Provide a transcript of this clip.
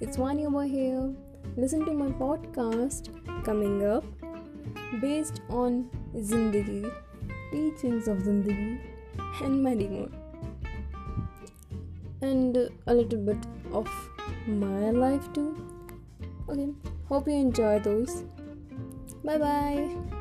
it's Vani over here. Listen to my podcast coming up based on Zindagi, teachings of Zindagi, and many more. And a little bit of my life too. Okay, hope you enjoy those. Bye bye.